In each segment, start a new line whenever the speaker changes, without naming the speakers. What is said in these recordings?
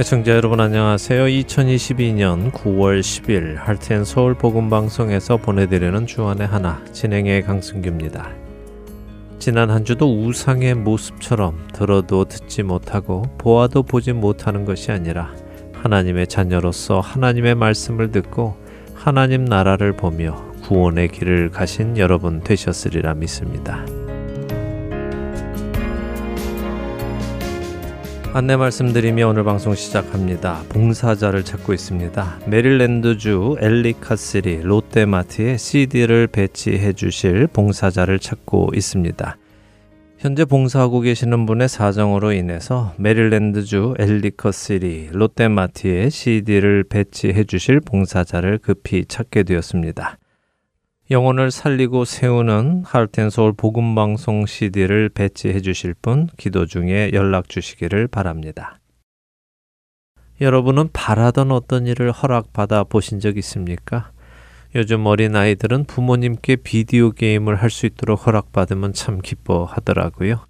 애청자 여러분 안녕하세요. 2022년 9월 10일 할텐 서울 복음 방송에서 보내드리는 주안의 하나 진행의 강승규입니다. 지난 한 주도 우상의 모습처럼 들어도 듣지 못하고 보아도 보지 못하는 것이 아니라 하나님의 자녀로서 하나님의 말씀을 듣고 하나님 나라를 보며 구원의 길을 가신 여러분 되셨으리라 믿습니다. 안내 말씀드리며 오늘 방송 시작합니다. 봉사자를 찾고 있습니다. 메릴랜드주 엘리카스리 롯데마트에 CD를 배치해 주실 봉사자를 찾고 있습니다. 현재 봉사하고 계시는 분의 사정으로 인해서 메릴랜드주 엘리커시리 롯데마트에 CD를 배치해 주실 봉사자를 급히 찾게 되었습니다. 영혼을 살리고 세우는 하트앤서울 복음 방송 CD를 배치해 주실 분 기도 중에 연락 주시기를 바랍니다. 여러분은 바라던 어떤 일을 허락받아 보신 적 있습니까? 요즘 어린 아이들은 부모님께 비디오 게임을 할 수 있도록 허락받으면 참 기뻐하더라고요.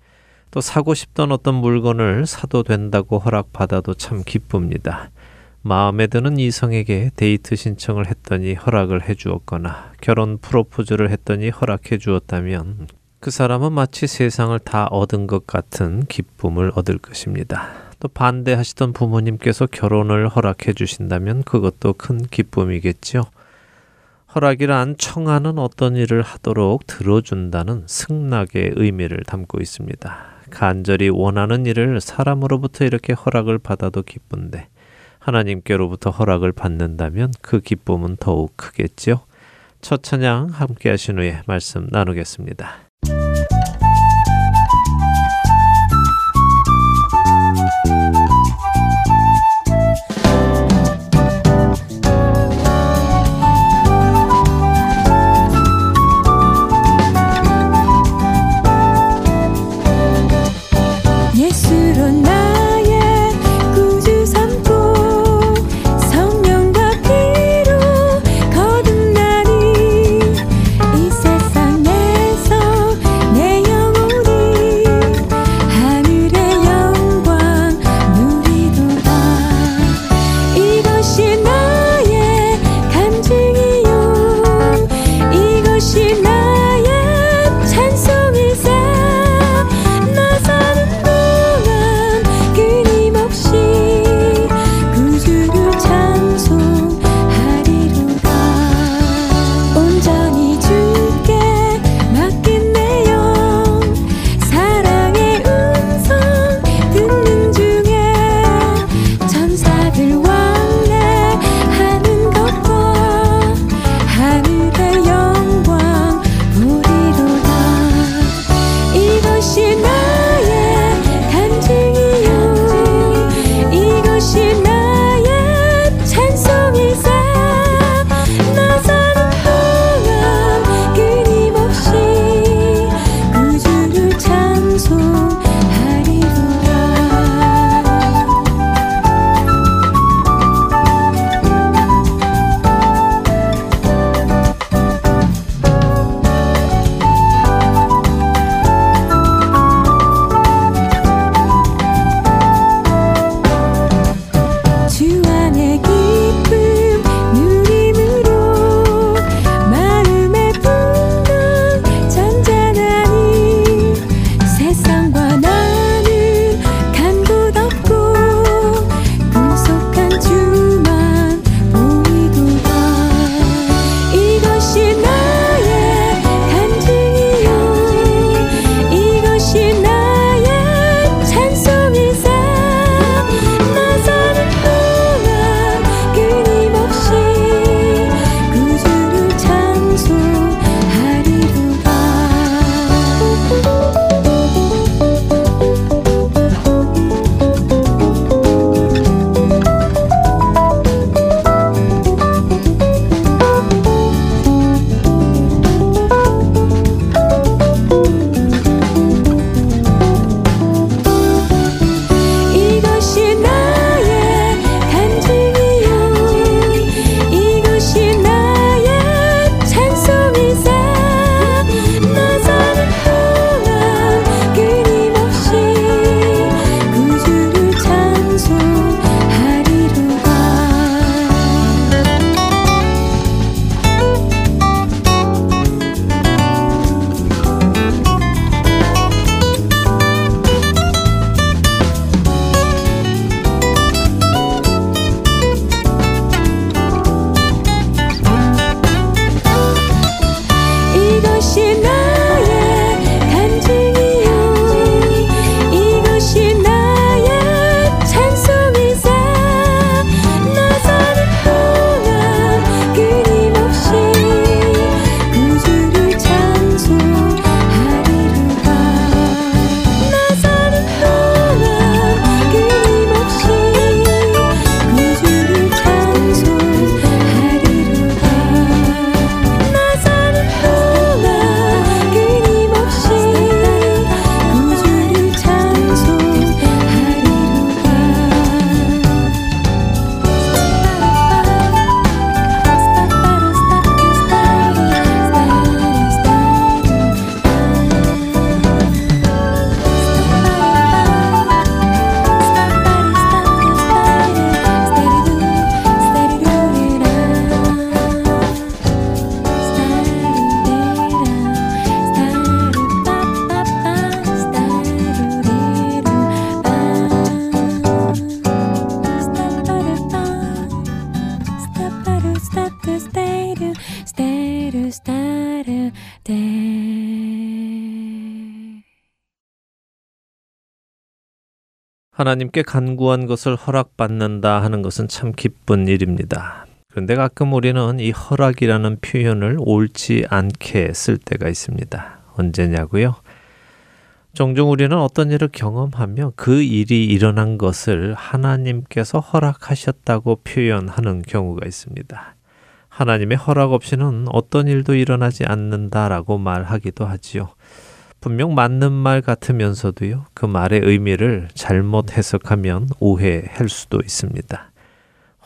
또 사고 싶던 어떤 물건을 사도 된다고 허락받아도 참 기쁩니다. 마음에 드는 이성에게 데이트 신청을 했더니 허락을 해 주었거나 결혼 프로포즈를 했더니 허락해 주었다면 그 사람은 마치 세상을 다 얻은 것 같은 기쁨을 얻을 것입니다. 또 반대하시던 부모님께서 결혼을 허락해 주신다면 그것도 큰 기쁨이겠지요. 허락이란 청하는 어떤 일을 하도록 들어준다는 승낙의 의미를 담고 있습니다. 간절히 원하는 일을 사람으로부터 이렇게 허락을 받아도 기쁜데 하나님께로부터 허락을 받는다면 그 기쁨은 더욱 크겠지요. 첫 찬양 함께 하신 후에 말씀 나누겠습니다. 하나님께 간구한 것을 허락받는다 하는 것은 참 기쁜 일입니다. 그런데 가끔 우리는 이 허락이라는 표현을 옳지 않게 쓸 때가 있습니다. 언제냐고요? 종종 우리는 어떤 일을 경험하며 그 일이 일어난 것을 하나님께서 허락하셨다고 표현하는 경우가 있습니다. 하나님의 허락 없이는 어떤 일도 일어나지 않는다라고 말하기도 하지요. 분명 맞는 말 같으면서도요, 그 말의 의미를 잘못 해석하면 오해할 수도 있습니다.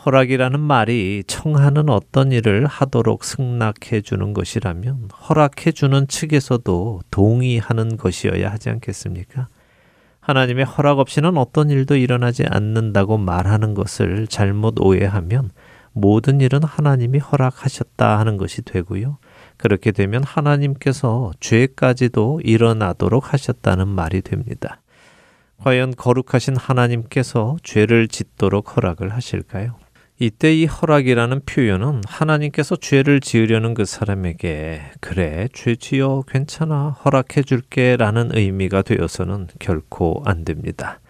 허락이라는 말이 청하는 어떤 일을 하도록 승낙해 주는 것이라면 허락해 주는 측에서도 동의하는 것이어야 하지 않겠습니까? 하나님의 허락 없이는 어떤 일도 일어나지 않는다고 말하는 것을 잘못 오해하면 모든 일은 하나님이 허락하셨다 하는 것이 되고요. 그렇게 되면 하나님께서 죄까지도 일어나도록 하셨다는 말이 됩니다. 과연 거룩하신 하나님께서 죄를 짓도록 허락을 하실까요? 이때 이 허락이라는 표현은 하나님께서 죄를 지으려는 그 사람에게 그래 죄 지어 괜찮아 허락해 줄게 라는 의미가 되어서는 결코 안 됩니다.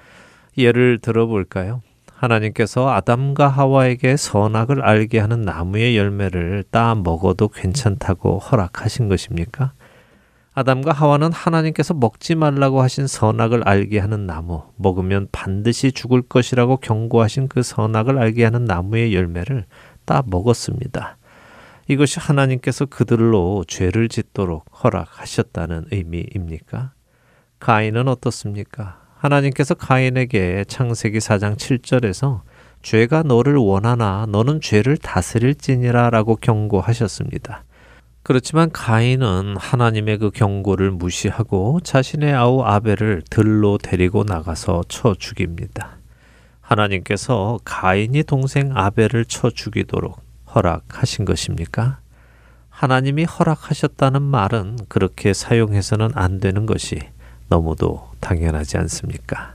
예를 들어 볼까요? 하나님께서 아담과 하와에게 선악을 알게 하는 나무의 열매를 따 먹어도 괜찮다고 허락하신 것입니까? 아담과 하와는 하나님께서 먹지 말라고 하신 선악을 알게 하는 나무, 먹으면 반드시 죽을 것이라고 경고하신 그 선악을 알게 하는 나무의 열매를 따 먹었습니다. 이것이 하나님께서 그들로 죄를 짓도록 허락하셨다는 의미입니까? 가인은 어떻습니까? 하나님께서 가인에게 창세기 4장 7절에서 죄가 너를 원하나 너는 죄를 다스릴지니라 라고 경고하셨습니다. 그렇지만 가인은 하나님의 그 경고를 무시하고 자신의 아우 아벨을 들로 데리고 나가서 쳐 죽입니다. 하나님께서 가인이 동생 아벨을 쳐 죽이도록 허락하신 것입니까? 하나님이 허락하셨다는 말은 그렇게 사용해서는 안 되는 것이 너무도 당연하지 않습니까?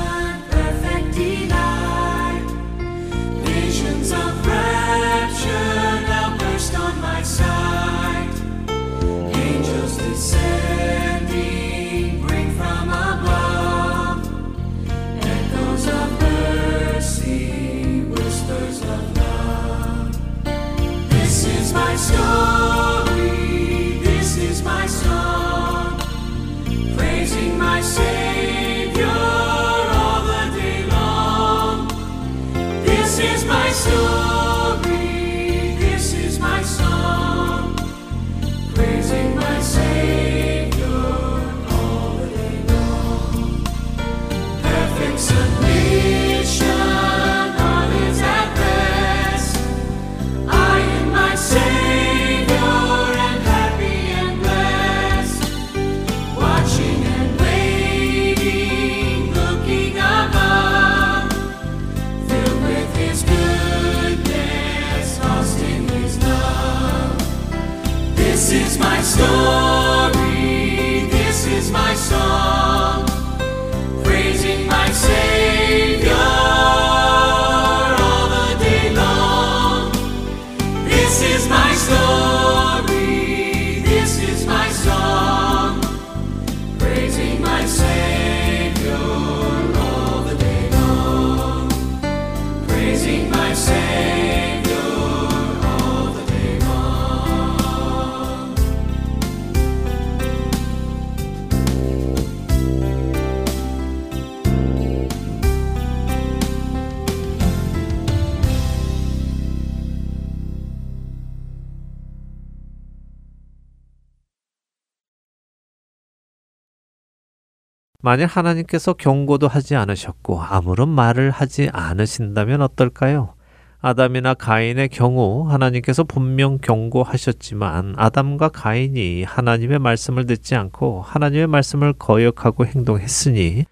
만일 하나님께서 경고도 하지 않으셨고 아무런 말을 하지 않으신다면 어떨까요? 아담이나 가인의 경우 하나님께서 분명 경고하셨지만 아담과 가인이 하나님의 말씀을 듣지 않고 하나님의 말씀을 거역하고 행동했으니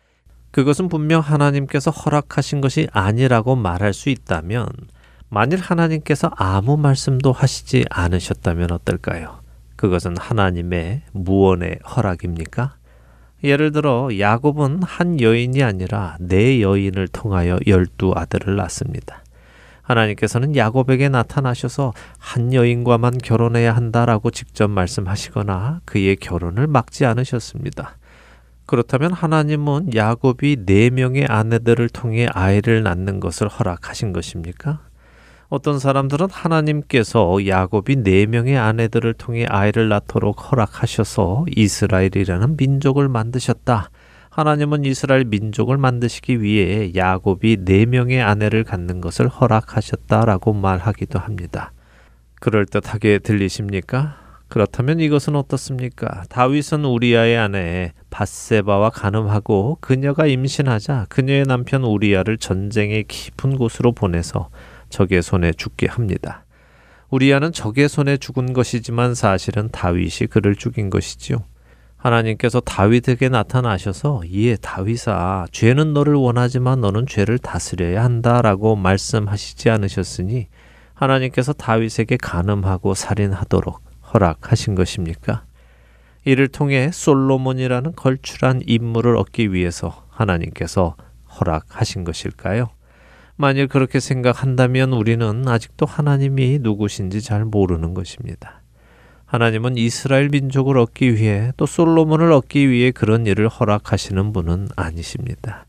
그것은 분명 하나님께서 허락하신 것이 아니라고 말할 수 있다면 만일 하나님께서 아무 말씀도 하시지 않으셨다면 어떨까요? 그것은 하나님의 무언의 허락입니까? 예를 들어 야곱은 한 여인이 아니라 네 여인을 통하여 열두 아들을 낳습니다. 하나님께서는 야곱에게 나타나셔서 한 여인과만 결혼해야 한다라고 직접 말씀하시거나 그의 결혼을 막지 않으셨습니다. 그렇다면 하나님은 야곱이 네 명의 아내들을 통해 아이를 낳는 것을 허락하신 것입니까? 어떤 사람들은 하나님께서 야곱이 네 명의 아내들을 통해 아이를 낳도록 허락하셔서 이스라엘이라는 민족을 만드셨다. 하나님은 이스라엘 민족을 만드시기 위해 야곱이 네 명의 아내를 갖는 것을 허락하셨다라고 말하기도 합니다. 그럴듯하게 들리십니까? 그렇다면 이것은 어떻습니까? 다윗은 우리아의 아내 바세바와 간음하고 그녀가 임신하자 그녀의 남편 우리아를 전쟁의 깊은 곳으로 보내서 적의 손에 죽게 합니다. 우리아는 적의 손에 죽은 것이지만 사실은 다윗이 그를 죽인 것이지요. 하나님께서 다윗에게 나타나셔서 이에 다윗아 죄는 너를 원하지만 너는 죄를 다스려야 한다라고 말씀하시지 않으셨으니 하나님께서 다윗에게 간음하고 살인하도록 허락하신 것입니까? 이를 통해 솔로몬이라는 걸출한 인물을 얻기 위해서 하나님께서 허락하신 것일까요? 만일 그렇게 생각한다면 우리는 아직도 하나님이 누구신지 잘 모르는 것입니다. 하나님은 이스라엘 민족을 얻기 위해 또 솔로몬을 얻기 위해 그런 일을 허락하시는 분은 아니십니다.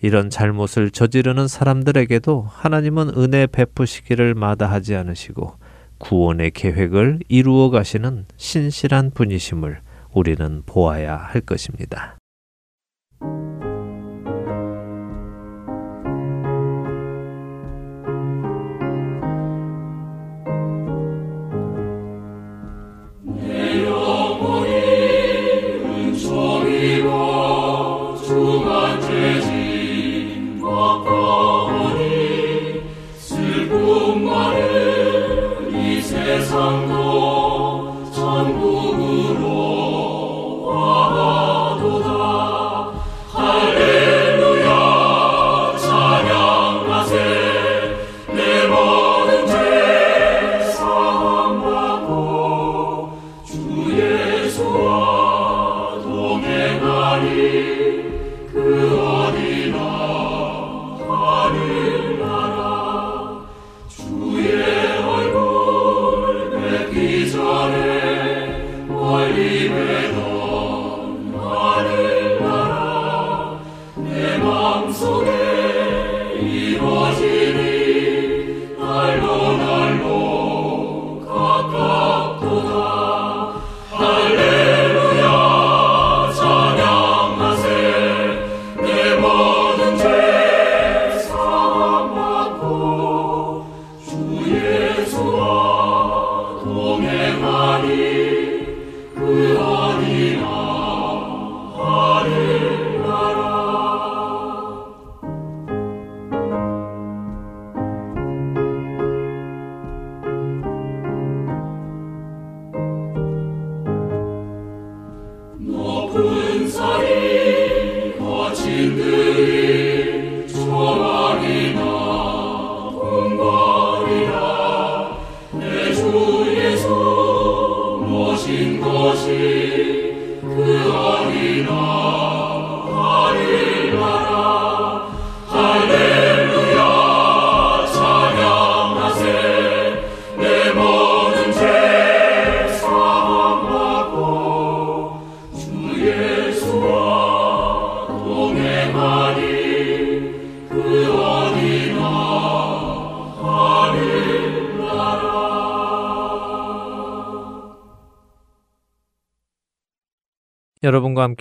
이런 잘못을 저지르는 사람들에게도 하나님은 은혜 베푸시기를 마다하지 않으시고 구원의 계획을 이루어 가시는 신실한 분이심을 우리는 보아야 할 것입니다. Oh. 여러분과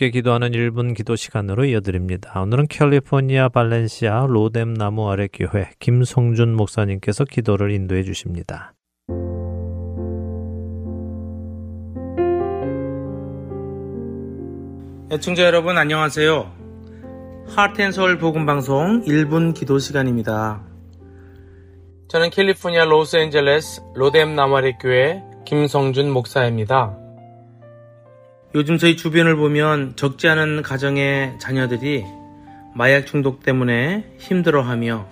함께 기도하는 1분 기도 시간으로 이어드립니다. 오늘은 캘리포니아 발렌시아 로뎀 나무 아래 교회 김성준 목사님께서 기도를 인도해 주십니다.
애청자 여러분 안녕하세요. 하트앤서울 복음방송 1분 기도 시간입니다. 저는 캘리포니아 로스앤젤레스 로뎀 나마리 교회 김성준 목사입니다. 요즘 저희 주변을 보면 적지 않은 가정의 자녀들이 마약 중독 때문에 힘들어하며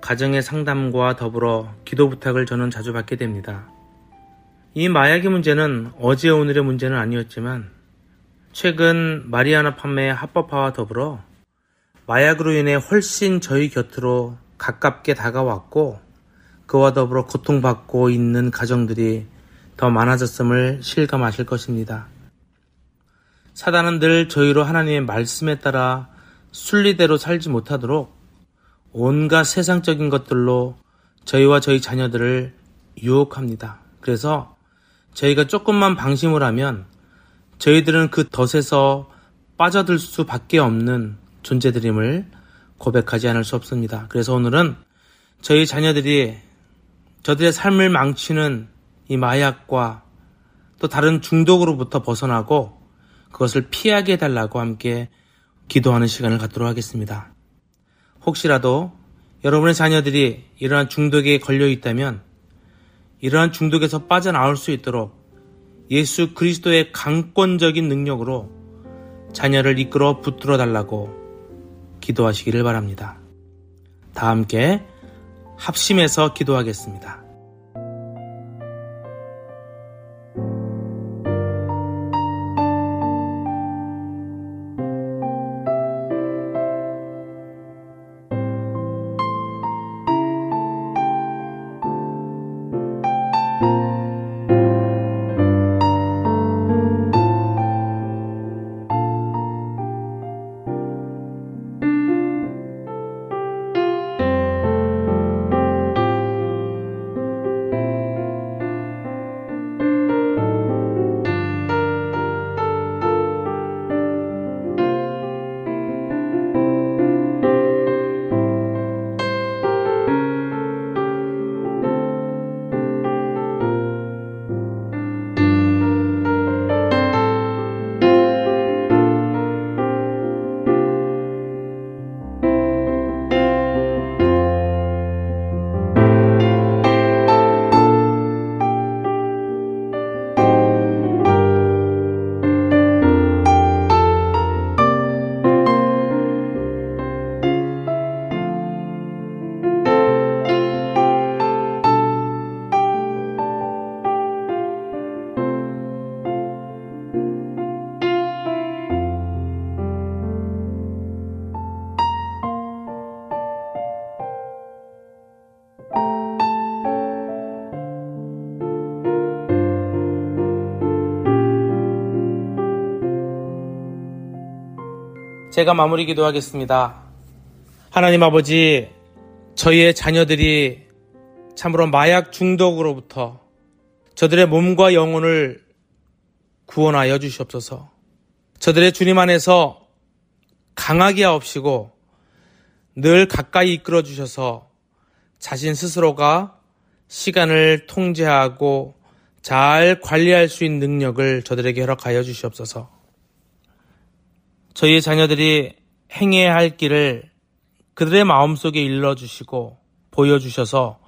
가정의 상담과 더불어 기도 부탁을 저는 자주 받게 됩니다. 이 마약의 문제는 어제 오늘의 문제는 아니었지만 최근 마리아나 판매 합법화와 더불어 마약으로 인해 훨씬 저희 곁으로 가깝게 다가왔고 그와 더불어 고통받고 있는 가정들이 더 많아졌음을 실감하실 것입니다. 사단은 늘 저희로 하나님의 말씀에 따라 순리대로 살지 못하도록 온갖 세상적인 것들로 저희와 저희 자녀들을 유혹합니다. 그래서 저희가 조금만 방심을 하면 저희들은 그 덫에서 빠져들 수밖에 없는 존재들임을 고백하지 않을 수 없습니다. 그래서 오늘은 저희 자녀들이 저들의 삶을 망치는 이 마약과 또 다른 중독으로부터 벗어나고 그것을 피하게 해달라고 함께 기도하는 시간을 갖도록 하겠습니다. 혹시라도 여러분의 자녀들이 이러한 중독에 걸려 있다면 이러한 중독에서 빠져나올 수 있도록 예수 그리스도의 강권적인 능력으로 자녀를 이끌어 붙들어 달라고 기도하시기를 바랍니다. 다 함께 합심해서 기도하겠습니다. 제가 마무리 기도하겠습니다. 하나님 아버지, 저희의 자녀들이 참으로 마약 중독으로부터 저들의 몸과 영혼을 구원하여 주시옵소서. 저들의 주님 안에서 강하게 하옵시고 늘 가까이 이끌어 주셔서 자신 스스로가 시간을 통제하고 잘 관리할 수 있는 능력을 저들에게 허락하여 주시옵소서. 저희의 자녀들이 행해야 할 길을 그들의 마음속에 일러주시고 보여주셔서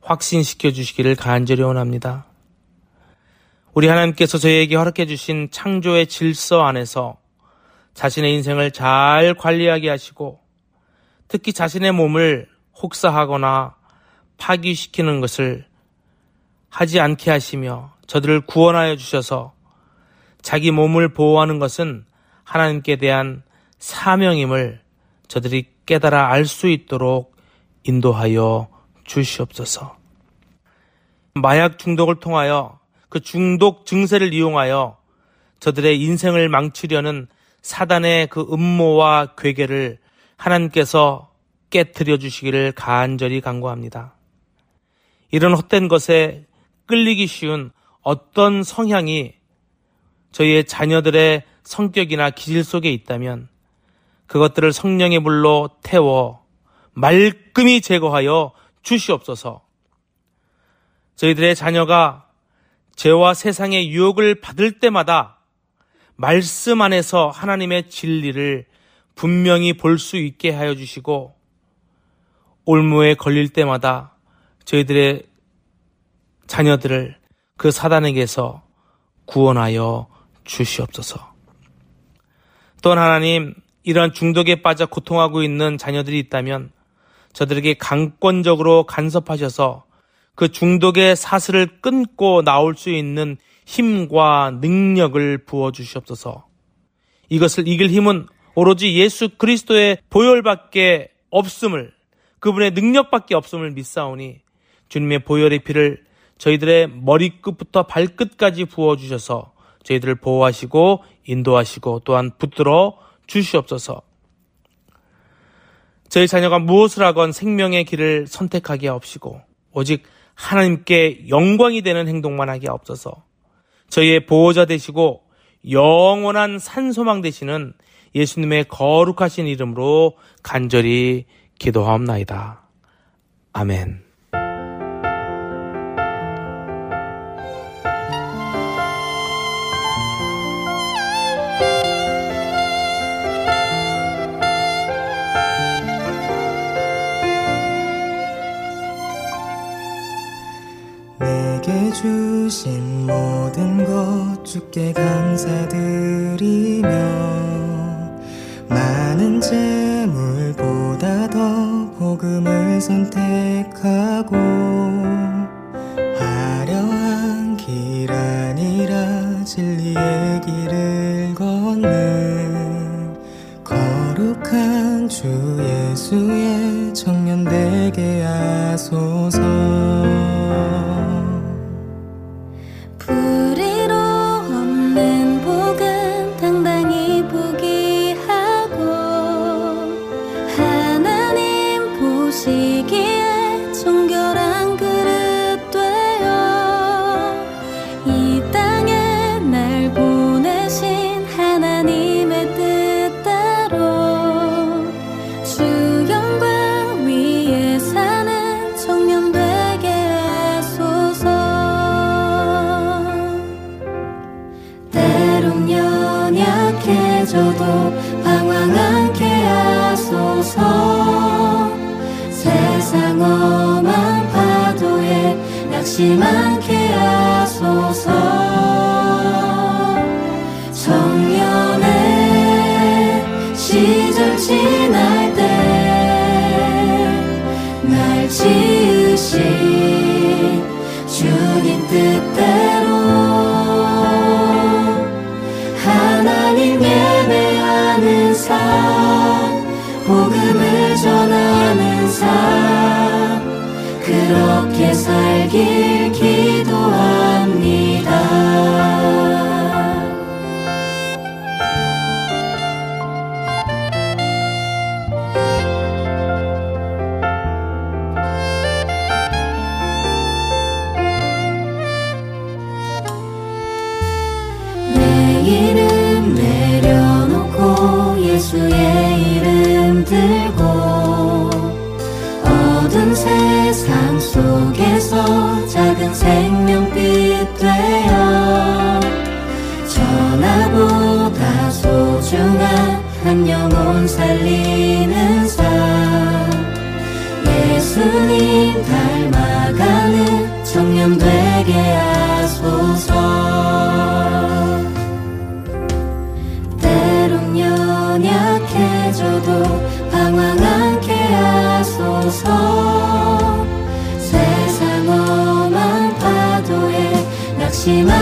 확신시켜 주시기를 간절히 원합니다. 우리 하나님께서 저희에게 허락해 주신 창조의 질서 안에서 자신의 인생을 잘 관리하게 하시고 특히 자신의 몸을 혹사하거나 파기시키는 것을 하지 않게 하시며 저들을 구원하여 주셔서 자기 몸을 보호하는 것은 하나님께 대한 사명임을 저들이 깨달아 알 수 있도록 인도하여 주시옵소서. 마약 중독을 통하여 그 중독 증세를 이용하여 저들의 인생을 망치려는 사단의 그 음모와 괴계를 하나님께서 깨뜨려 주시기를 간절히 간구합니다. 이런 헛된 것에 끌리기 쉬운 어떤 성향이 저희의 자녀들의 성격이나 기질 속에 있다면 그것들을 성령의 물로 태워 말끔히 제거하여 주시옵소서. 저희들의 자녀가 죄와 세상의 유혹을 받을 때마다 말씀 안에서 하나님의 진리를 분명히 볼 수 있게 하여 주시고 올무에 걸릴 때마다 저희들의 자녀들을 그 사단에게서 구원하여 주시옵소서. 또한 하나님, 이런 중독에 빠져 고통하고 있는 자녀들이 있다면 저들에게 강권적으로 간섭하셔서 그 중독의 사슬을 끊고 나올 수 있는 힘과 능력을 부어 주시옵소서. 이것을 이길 힘은 오로지 예수 그리스도의 보혈밖에 없음을 그분의 능력밖에 없음을 믿사오니 주님의 보혈의 피를 저희들의 머리끝부터 발끝까지 부어 주셔서 저희들을 보호하시고 인도하시고 또한 붙들어 주시옵소서. 저희 자녀가 무엇을 하건 생명의 길을 선택하게 없시고 오직 하나님께 영광이 되는 행동만 하게 없어서 저희의 보호자 되시고 영원한 산소망 되시는 예수님의 거룩하신 이름으로 간절히 기도하옵나이다. 아멘.
주신 모든 것 주께 감사드리며 많은 재물보다 더 복음을 선택하고
되어 전화보다 소중한 한 영혼 살리는 삶. 예수님 닮아가는 청년 되게 하소서 낙심 않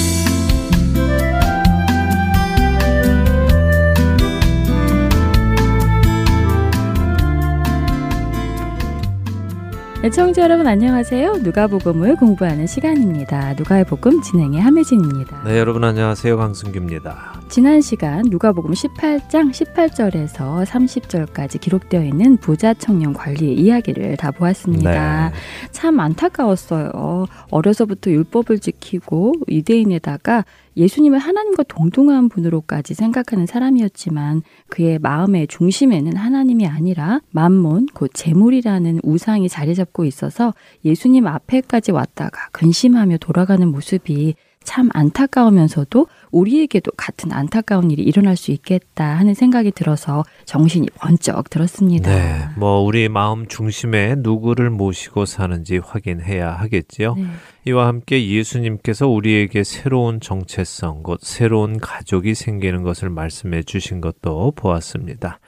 애청자 여러분 안녕하세요. 누가복음을 공부하는 시간입니다. 누가의 복음 진행의 함혜진입니다.
네, 여러분 안녕하세요. 강승규입니다.
지난 시간 누가복음 18장 18절에서 30절까지 기록되어 있는 부자 청년 관리의 이야기를 다 보았습니다.
네.
참 안타까웠어요. 어려서부터 율법을 지키고 유대인에다가 예수님을 하나님과 동등한 분으로까지 생각하는 사람이었지만 그의 마음의 중심에는 하나님이 아니라 만몬 곧 재물이라는 우상이 자리 잡고 있어서 예수님 앞에까지 왔다가 근심하며 돌아가는 모습이 참 안타까우면서도 우리에게도 같은 안타까운 일이 일어날 수 있겠다 하는 생각이 들어서 정신이 번쩍 들었습니다.
네, 뭐 우리 마음 중심에 누구를 모시고 사는지 확인해야 하겠지요.
네.
이와 함께 예수님께서 우리에게 새로운 정체성, 곧 새로운 가족이 생기는 것을 말씀해 주신 것도 보았습니다.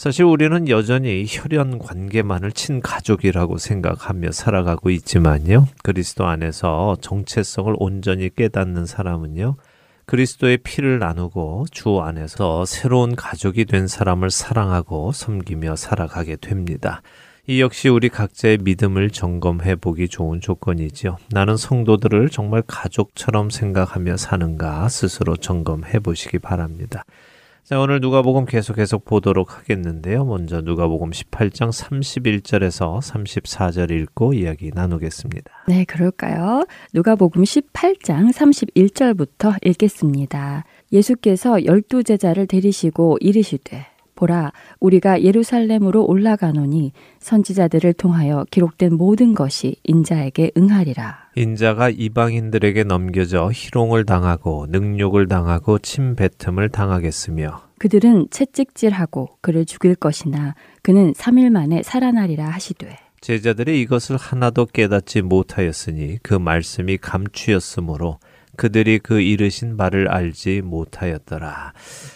사실 우리는 여전히 혈연 관계만을 친가족이라고 생각하며 살아가고 있지만요. 그리스도 안에서 정체성을 온전히 깨닫는 사람은요. 그리스도의 피를 나누고 주 안에서 새로운 가족이 된 사람을 사랑하고 섬기며 살아가게 됩니다. 이 역시 우리 각자의 믿음을 점검해 보기 좋은 조건이지요. 나는 성도들을 정말 가족처럼 생각하며 사는가 스스로 점검해 보시기 바랍니다. 자, 오늘 누가복음 계속 계속 보도록 하겠는데요. 먼저 누가복음 18장 31절에서 34절 읽고 이야기 나누겠습니다.
네, 그럴까요? 누가복음 18장 31절부터 읽겠습니다. 예수께서 열두 제자를 데리시고 이르시되 보라 우리가 예루살렘으로 올라가노니 선지자들을 통하여 기록된 모든 것이 인자에게 응하리라.
인자가 이방인들에게 넘겨져 희롱을 당하고 능욕을 당하고 침뱉음을 당하겠으며
그들은 채찍질하고 그를 죽일 것이나 그는 3일 만에 살아나리라 하시되
제자들이 이것을 하나도 깨닫지 못하였으니 그 말씀이 감추였으므로 그들이 그 이르신 바를 알지 못하였더라.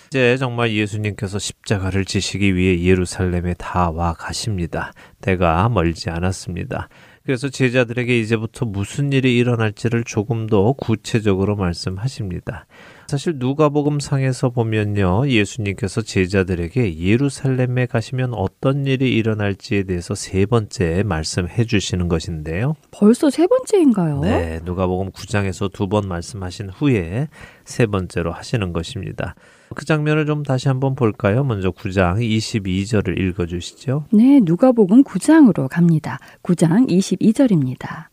이제 정말 예수님께서 십자가를 지시기 위해 예루살렘에 다 와 가십니다. 때가 멀지 않았습니다. 그래서 제자들에게 이제부터 무슨 일이 일어날지를 조금 더 구체적으로 말씀하십니다. 사실 누가복음 상에서 보면요. 예수님께서 제자들에게 예루살렘에 가시면 어떤 일이 일어날지에 대해서 세 번째 말씀해 주시는 것인데요.
벌써 세 번째인가요?
네, 누가복음 9장에서 두 번 말씀하신 후에 세 번째로 하시는 것입니다. 그 장면을 좀 다시 한번 볼까요? 먼저 9장 22절을 읽어 주시죠.
네, 누가복음 9장으로 갑니다. 9장 22절입니다.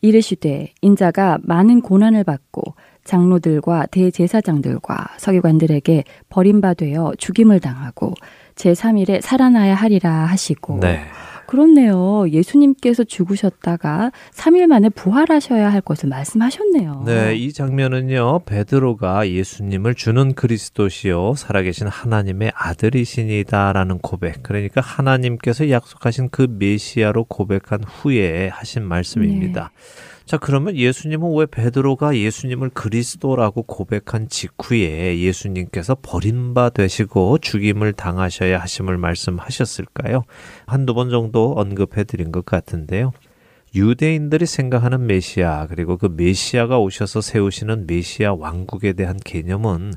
이르시되 인자가 많은 고난을 받고 장로들과 대제사장들과 서기관들에게 버림받되어 죽임을 당하고 제3일에 살아나야 하리라 하시고
네.
그렇네요. 예수님께서 죽으셨다가 3일 만에 부활하셔야 할 것을 말씀하셨네요.
네, 이 장면은요. 베드로가 예수님을 주는 그리스도시요 살아계신 하나님의 아들이시니다라는 고백. 그러니까 하나님께서 약속하신 그 메시아로 고백한 후에 하신 말씀입니다. 자, 그러면 예수님은 왜 베드로가 예수님을 그리스도라고 고백한 직후에 예수님께서 버림바 되시고 죽임을 당하셔야 하심을 말씀하셨을까요? 한두 번 정도 언급해 드린 것 같은데요. 유대인들이 생각하는 메시아 그리고 그 메시아가 오셔서 세우시는 메시아 왕국에 대한 개념은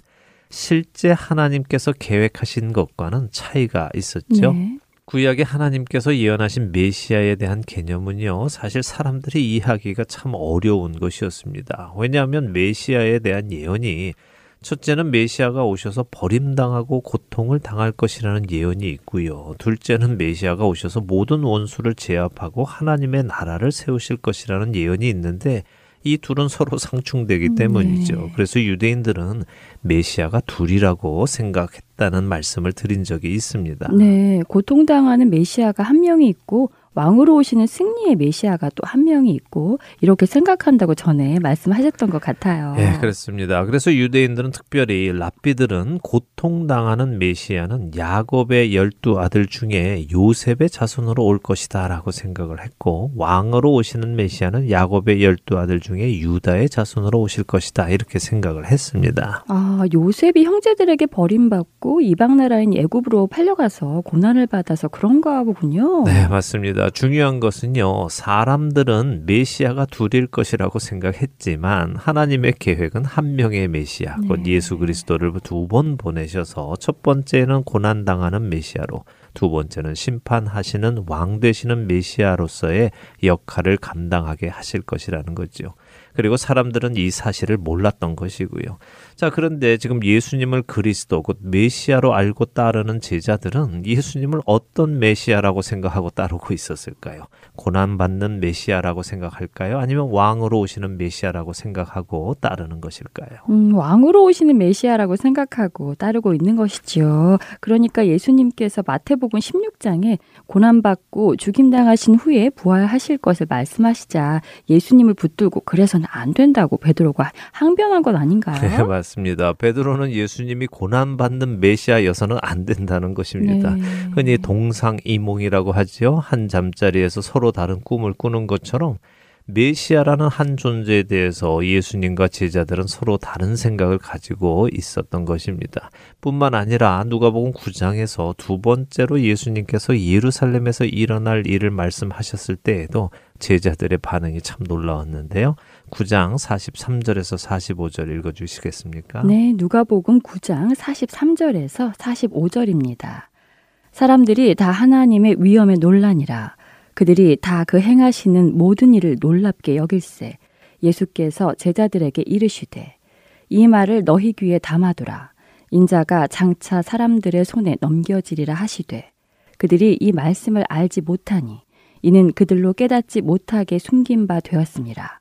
실제 하나님께서 계획하신 것과는 차이가 있었죠.
네.
구약의 하나님께서 예언하신 메시아에 대한 개념은요, 사실 사람들이 이해하기가 참 어려운 것이었습니다. 왜냐하면 메시아에 대한 예언이 첫째는 메시아가 오셔서 버림당하고 고통을 당할 것이라는 예언이 있고요. 둘째는 메시아가 오셔서 모든 원수를 제압하고 하나님의 나라를 세우실 것이라는 예언이 있는데 이 둘은 서로 상충되기
음,
때문이죠.
네.
그래서 유대인들은 메시아가 둘이라고 생각했다는 말씀을 드린 적이 있습니다.
네, 고통당하는 메시아가 한 명이 있고 왕으로 오시는 승리의 메시아가 또 한 명이 있고 이렇게 생각한다고 전에 말씀하셨던 것 같아요.
예, 그렇습니다. 그래서 유대인들은 특별히 랍비들은 고통당하는 메시아는 야곱의 열두 아들 중에 요셉의 자손으로 올 것이다라고 생각을 했고 왕으로 오시는 메시아는 야곱의 열두 아들 중에 유다의 자손으로 오실 것이다 이렇게 생각을 했습니다.
아, 요셉이 형제들에게 버림받고 이방 나라인 애굽으로 팔려가서 고난을 받아서 그런가 보군요.
네, 맞습니다. 중요한 것은요, 사람들은 메시아가 둘일 것이라고 생각했지만, 하나님의 계획은 한 명의 메시아, 곧
네.
예수 그리스도를 두 번 보내셔서, 첫 번째는 고난 당하는 메시아로, 두 번째는 심판하시는 왕 되시는 메시아로서의 역할을 감당하게 하실 것이라는 거죠. 그리고 사람들은 이 사실을 몰랐던 것이고요. 자, 그런데 지금 예수님을 그리스도, 곧 메시아로 알고 따르는 제자들은 예수님을 어떤 메시아라고 생각하고 따르고 있었을까요? 고난받는 메시아라고 생각할까요? 아니면 왕으로 오시는 메시아라고 생각하고 따르는 것일까요?
음, 왕으로 오시는 메시아라고 생각하고 따르고 있는 것이지요. 그러니까 예수님께서 마태복음 16장에 고난받고 죽임당하신 후에 부활하실 것을 말씀하시자 예수님을 붙들고 그래서는 안 된다고 베드로가 항변한 것 아닌가요?
네, 맞습니다. 베드로는 예수님이 고난받는 메시아여서는 안 된다는 것입니다.
네.
흔히 동상이몽이라고 하지요. 한 잠자리에서 서로 다른 꿈을 꾸는 것처럼 메시아라는 한 존재에 대해서 예수님과 제자들은 서로 다른 생각을 가지고 있었던 것입니다. 뿐만 아니라 누가복음 9장에서 두 번째로 예수님께서 예루살렘에서 일어날 일을 말씀하셨을 때에도 제자들의 반응이 참 놀라웠는데요. 9장 43절에서 45절 읽어 주시겠습니까?
네, 누가복음 9장 43절에서 45절입니다. 사람들이 다 하나님의 위엄에 논란이라 그들이 다 그 행하시는 모든 일을 놀랍게 여길세 예수께서 제자들에게 이르시되 이 말을 너희 귀에 담아두라 인자가 장차 사람들의 손에 넘겨지리라 하시되 그들이 이 말씀을 알지 못하니 이는 그들로 깨닫지 못하게 숨긴 바 되었습니다.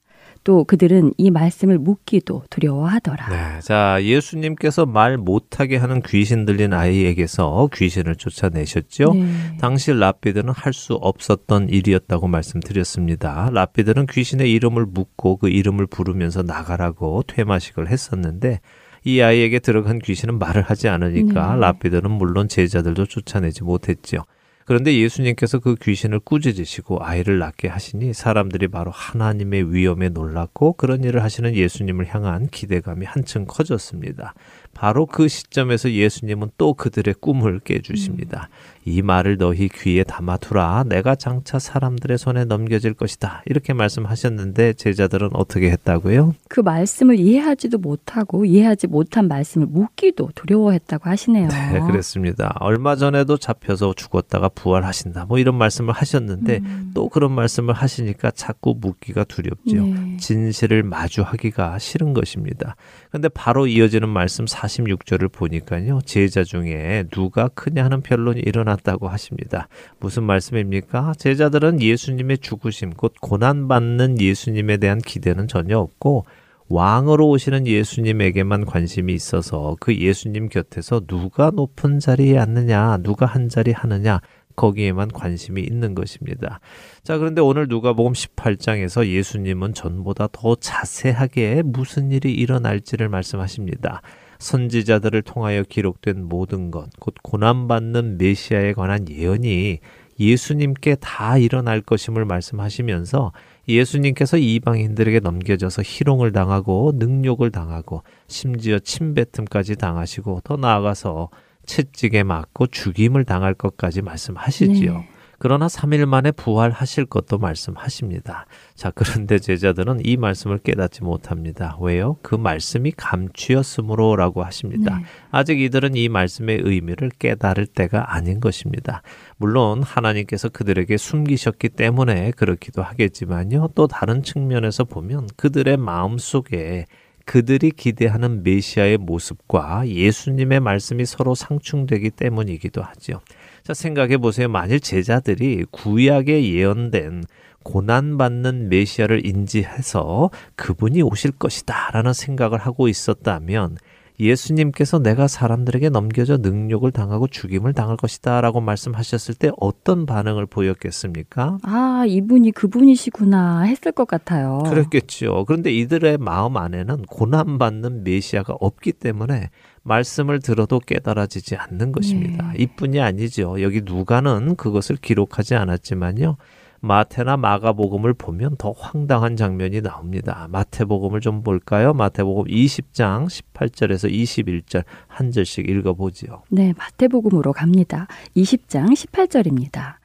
또 그들은 이 말씀을 묻기도 두려워하더라.
네, 자 예수님께서 말 못하게 하는 귀신 들린 아이에게서 귀신을 쫓아내셨죠.
네.
당시 랍비들은 할 수 없었던 일이었다고 말씀드렸습니다. 랍비들은 귀신의 이름을 묻고 그 이름을 부르면서 나가라고 퇴마식을 했었는데 이 아이에게 들어간 귀신은 말을 하지 않으니까
네.
랍비들은 물론 제자들도 쫓아내지 못했죠. 그런데 예수님께서 그 귀신을 꾸짖으시고 아이를 낳게 하시니 사람들이 바로 하나님의 위엄에 놀랐고 그런 일을 하시는 예수님을 향한 기대감이 한층 커졌습니다. 바로 그 시점에서 예수님은 또 그들의 꿈을 깨주십니다. 이 말을 너희 귀에 담아두라. 내가 장차 사람들의 손에 넘겨질 것이다. 이렇게 말씀하셨는데 제자들은 어떻게 했다고요?
그 말씀을 이해하지도 못하고 이해하지 못한 말씀을 묻기도 두려워했다고 하시네요.
네, 그랬습니다. 얼마 전에도 잡혀서 죽었다가 부활하신다. 뭐 이런 말씀을 하셨는데
음.
또 그런 말씀을 하시니까 자꾸 묻기가 두렵죠.
네.
진실을 마주하기가 싫은 것입니다. 근데 바로 이어지는 말씀 46절을 보니까요. 제자 중에 누가 크냐 하는 변론이 일어 났다고 하십니다. 무슨 말씀입니까? 제자들은 예수님의 죽으심, 곧 고난받는 예수님에 대한 기대는 전혀 없고 왕으로 오시는 예수님에게만 관심이 있어서 그 예수님 곁에서 누가 높은 자리에 앉느냐, 누가 한 자리 하느냐, 거기에만 관심이 있는 것입니다. 자, 그런데 오늘 누가복음 18장에서 예수님은 전보다 더 자세하게 무슨 일이 일어날지를 말씀하십니다. 선지자들을 통하여 기록된 모든 것, 곧 고난받는 메시아에 관한 예언이 예수님께 다 일어날 것임을 말씀하시면서 예수님께서 이방인들에게 넘겨져서 희롱을 당하고 능욕을 당하고 심지어 침뱉음까지 당하시고 더 나아가서 채찍에 맞고 죽임을 당할 것까지 말씀하시지요.
네.
그러나 3일 만에 부활하실 것도 말씀하십니다. 자, 그런데 제자들은 이 말씀을 깨닫지 못합니다. 왜요? 그 말씀이 감추였으므로라고 하십니다.
네.
아직 이들은 이 말씀의 의미를 깨달을 때가 아닌 것입니다. 물론 하나님께서 그들에게 숨기셨기 때문에 그렇기도 하겠지만요. 또 다른 측면에서 보면 그들의 마음 속에 그들이 기대하는 메시아의 모습과 예수님의 말씀이 서로 상충되기 때문이기도 하죠. 자, 생각해 보세요. 만일 제자들이 구약에 예언된 고난받는 메시아를 인지해서 그분이 오실 것이다 라는 생각을 하고 있었다면 예수님께서 내가 사람들에게 넘겨져 능력을 당하고 죽임을 당할 것이다 라고 말씀하셨을 때 어떤 반응을 보였겠습니까?
아, 이분이 그분이시구나 했을 것 같아요.
그랬겠죠. 그런데 이들의 마음 안에는 고난받는 메시아가 없기 때문에 말씀을 들어도 깨달아지지 않는 것입니다.
네.
이뿐이 아니죠. 여기 누가는 그것을 기록하지 않았지만요. 마태나 마가복음을 보면 더 황당한 장면이 나옵니다. 마태복음을 좀 볼까요? 마태복음 20장 18절에서 21절 한 절씩 읽어보지요.
네, 마태복음으로 갑니다. 20장 18절입니다.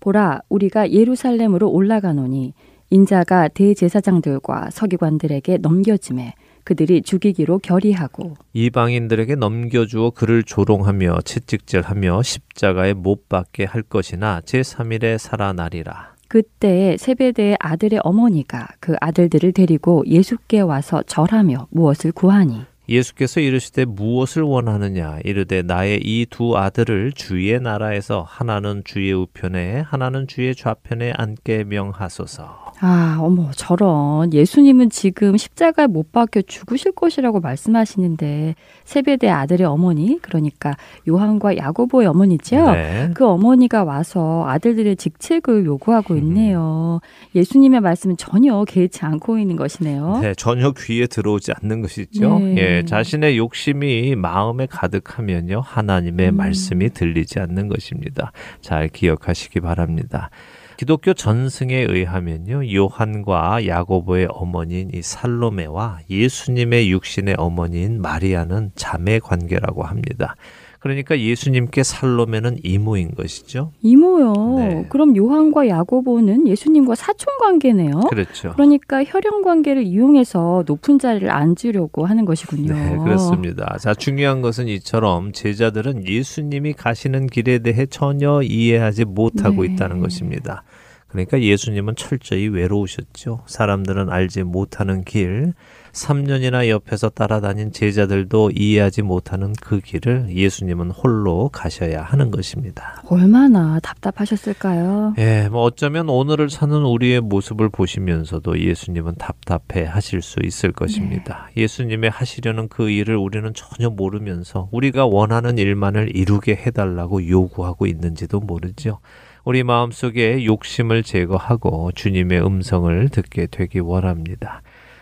보라, 우리가 예루살렘으로 올라가노니 인자가 대제사장들과 서기관들에게 넘겨짐에 그들이 죽이기로 결의하고
이방인들에게 넘겨주어 그를 조롱하며 채찍질하며 십자가에 못 박게 할 것이나 제3일에 살아나리라.
그때에 세베대의 아들의 어머니가 그 아들들을 데리고 예수께 와서 절하며 무엇을 구하니
예수께서 이르시되 무엇을 원하느냐 이르되 나의 이 두 아들을 주의 나라에서 하나는 주의 우편에 하나는 주의 좌편에 앉게 명하소서.
아, 어머, 저런. 예수님은 지금 십자가에 못 박혀 죽으실 것이라고 말씀하시는데, 세베대 아들의 어머니, 그러니까 요한과 야고보의 어머니죠?
네.
그 어머니가 와서 아들들의 직책을 요구하고
음.
있네요. 예수님의 말씀은 전혀 개의치 않고 있는 것이네요.
네, 전혀 귀에 들어오지 않는 것이죠.
네.
예, 자신의 욕심이 마음에 가득하면요, 하나님의
음.
말씀이 들리지 않는 것입니다. 잘 기억하시기 바랍니다. 기독교 전승에 의하면요, 요한과 야고보의 어머니인 이 살로메와 예수님의 육신의 어머니인 마리아는 자매 관계라고 합니다. 그러니까 예수님께 살로메는 이모인 것이죠.
이모요.
네.
그럼 요한과 야고보는 예수님과 사촌 관계네요.
그렇죠.
그러니까 혈연 관계를 이용해서 높은 자리를 앉으려고 하는 것이군요.
네, 그렇습니다. 자, 중요한 것은 이처럼 제자들은 예수님이 가시는 길에 대해 전혀 이해하지 못하고
네.
있다는 것입니다. 그러니까 예수님은 철저히 외로우셨죠. 사람들은 알지 못하는 길, 3년이나 옆에서 따라다닌 제자들도 이해하지 못하는 그 길을 예수님은 홀로 가셔야 하는 것입니다.
얼마나 답답하셨을까요?
예, 뭐 어쩌면 오늘을 사는 우리의 모습을 보시면서도 예수님은 답답해 하실 수 있을 것입니다. 예수님의 하시려는 그 일을 우리는 전혀 모르면서 우리가 원하는 일만을 이루게 해달라고 요구하고 있는지도 모르죠. 우리 마음속에 욕심을 제거하고 주님의 음성을 듣게 되기 원합니다.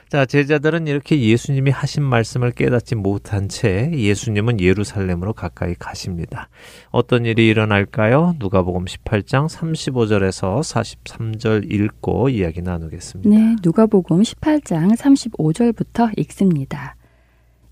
자, 제자들은 이렇게 예수님이 하신 말씀을 깨닫지 못한 채 예수님은 예루살렘으로 가까이 가십니다. 어떤 일이 일어날까요? 누가복음 18장 35절에서 43절 읽고 이야기 나누겠습니다.
네, 누가복음 18장 35절부터 읽습니다.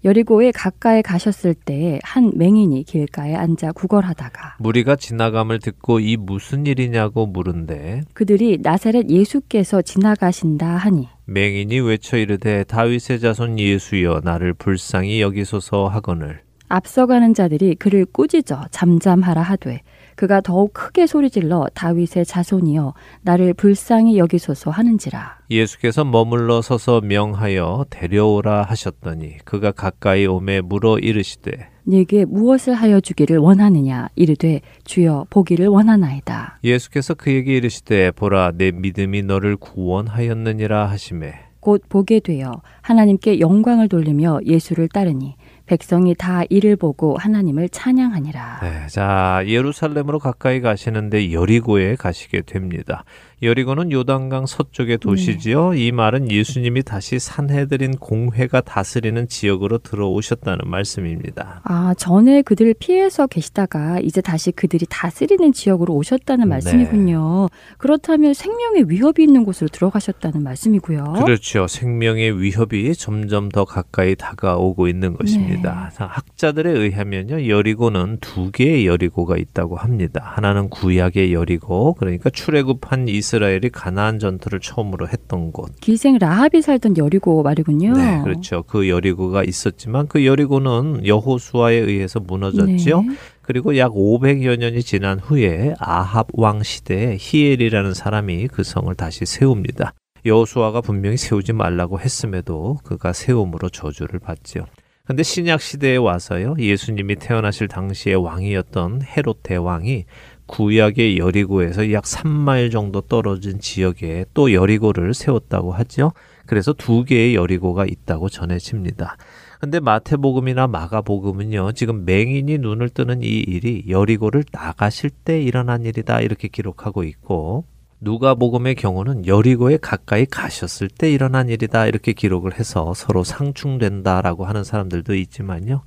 여리고에 가까이 가셨을 때 한 맹인이 길가에 앉아 구걸하다가
무리가 지나감을 듣고 이 무슨 일이냐고 물은데
그들이 나사렛 예수께서 지나가신다 하니
맹인이 외쳐 이르되 다윗의 자손 예수여 나를 불쌍히 여기소서 하거늘.
앞서가는 자들이 그를 꾸짖어 잠잠하라 하되 그가 더욱 크게 소리질러 다윗의 자손이여 나를 불쌍히 여기소서 하는지라.
예수께서 머물러 서서 명하여 데려오라 하셨더니 그가 가까이 오매 물어 이르시되
네게 무엇을 하여 주기를 원하느냐 이르되 주여 보기를 원하나이다
예수께서 그에게 이르시되 보라 내 믿음이 너를 구원하였느니라 하시매
곧 보게 되어 하나님께 영광을 돌리며 예수를 따르니 백성이 다 이를 보고 하나님을 찬양하니라.
네, 자 예루살렘으로 가까이 가시는데 여리고에 가시게 됩니다. 여리고는 요단강 서쪽의 도시지요. 이 말은 예수님이 다시 산해드린 공회가 다스리는 지역으로 들어오셨다는 말씀입니다.
아, 전에 그들을 피해서 계시다가 이제 다시 그들이 다스리는 지역으로 오셨다는
네.
말씀이군요. 그렇다면 생명의 위협이 있는 곳으로 들어가셨다는 말씀이고요.
그렇죠. 생명의 위협이 점점 더 가까이 다가오고 있는 것입니다. 자, 학자들에 의하면요, 여리고는 두 개의 여리고가 있다고 합니다. 하나는 구약의 여리고, 그러니까 출애굽한 이스 라엘이 가나안 전투를 처음으로 했던 곳.
기생 라합이 살던 여리고 말이군요.
네, 그렇죠. 그 여리고가 있었지만 그 여리고는 여호수아에 의해서 무너졌죠.
네.
그리고 약 500여 년이 지난 후에 아합 왕 시대에 히엘이라는 사람이 그 성을 다시 세웁니다. 여호수아가 분명히 세우지 말라고 했음에도 그가 세움으로 저주를 받지요. 근데 신약 시대에 와서요. 예수님이 태어나실 당시의 왕이었던 헤롯 대왕이 구약의 여리고에서 약 3마일 정도 떨어진 지역에 또 여리고를 세웠다고 하죠. 그래서 두 개의 여리고가 있다고 전해집니다. 근데 마태복음이나 마가복음은요, 지금 맹인이 눈을 뜨는 이 일이 여리고를 나가실 때 일어난 일이다 이렇게 기록하고 있고, 누가복음의 경우는 여리고에 가까이 가셨을 때 일어난 일이다 이렇게 기록을 해서 서로 상충된다라고 하는 사람들도 있지만요.